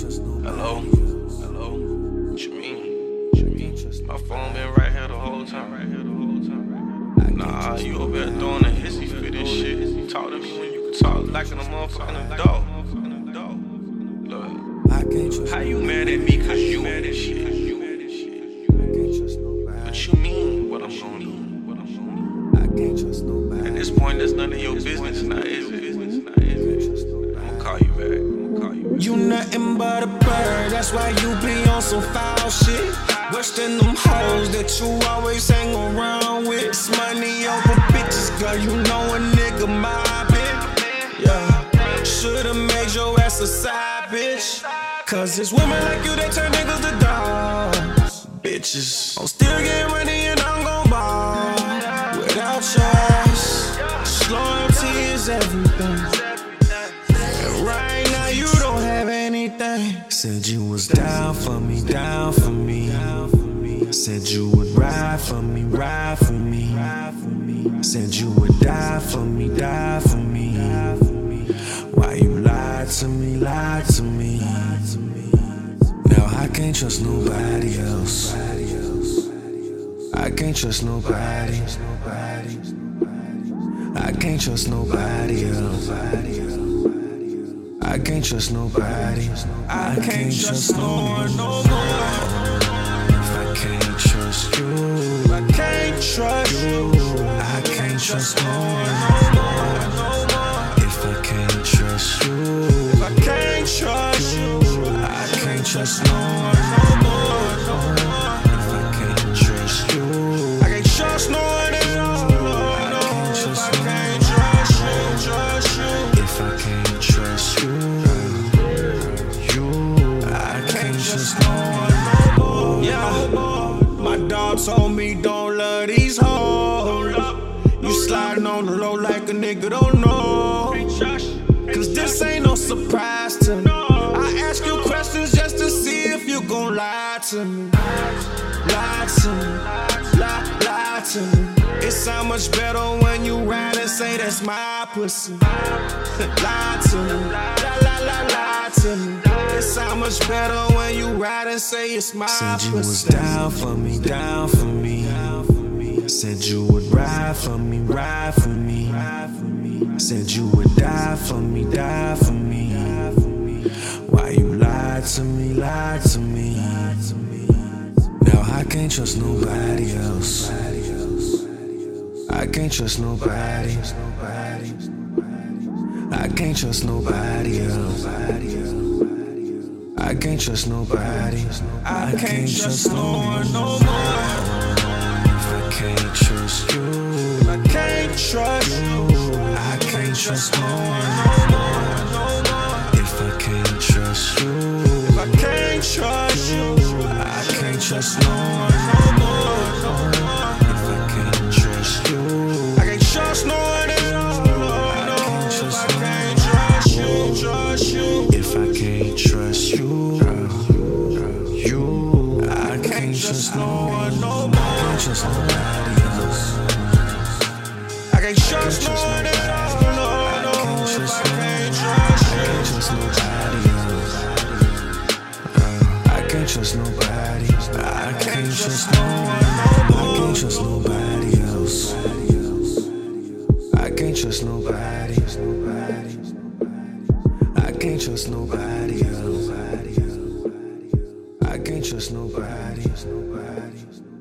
Hello? Hello? What you mean? What you mean? My phone been right here the whole time. Right here the whole time. Right here. Nah, you over there throwing a hissy fit and shit. Talk to me when you can talk like a motherfucking adult. Look, how you mad at me that's why you be on some foul shit. Worse than them hoes that you always hang around with. It's money over bitches, girl, you know a nigga mobbing. Yeah, should've made your ass a side bitch. Cause it's women like you that turn niggas to dogs. Bitches, I'm still getting money and I'm Said you was down for me, down for me. Said you would ride for me, ride for me. Said you would die for me, die for me. Why you lied to me, lied to me? Now I can't trust nobody else. I can't trust nobody. I can't trust nobody else. I can't trust nobody. I can't trust no one no more. If I can't trust you, I can't trust you. I can't trust no one no more. If I can't trust you, I can't trust you, I can't trust no my dog told me don't love these hoes. You sliding on the low like a nigga don't know. Cause this ain't no surprise to me. I ask you questions just to see if you gon' lie to me. Lie to me, lie, lie to me. It sound much better when you ride and say that's my pussy. lie to me, lie, lie, lie, lie to me. It sound much better when you ride and say it's my pussy. Said you was down for me, down for me. Said you would ride for me, ride for me. Said you would die for me, die for me. Why you lied to me, lied to me? Now I can't trust nobody else. I can't trust nobody. I can't trust nobody else. I can't trust nobody. I can't trust no one no more. I can't trust you, I can't trust you. I can't trust no one no more. If I can't trust you, I can't trust you, I can't trust no one no more. I can't trust no one no more. I can't trust nobody else. I can't trust no one else. No, no, I can't trust nobody else. I can't trust nobody. I can't trust no one. I can't trust nobody else. I can't trust nobody. I can't trust nobody else trust nobody. Trust nobody.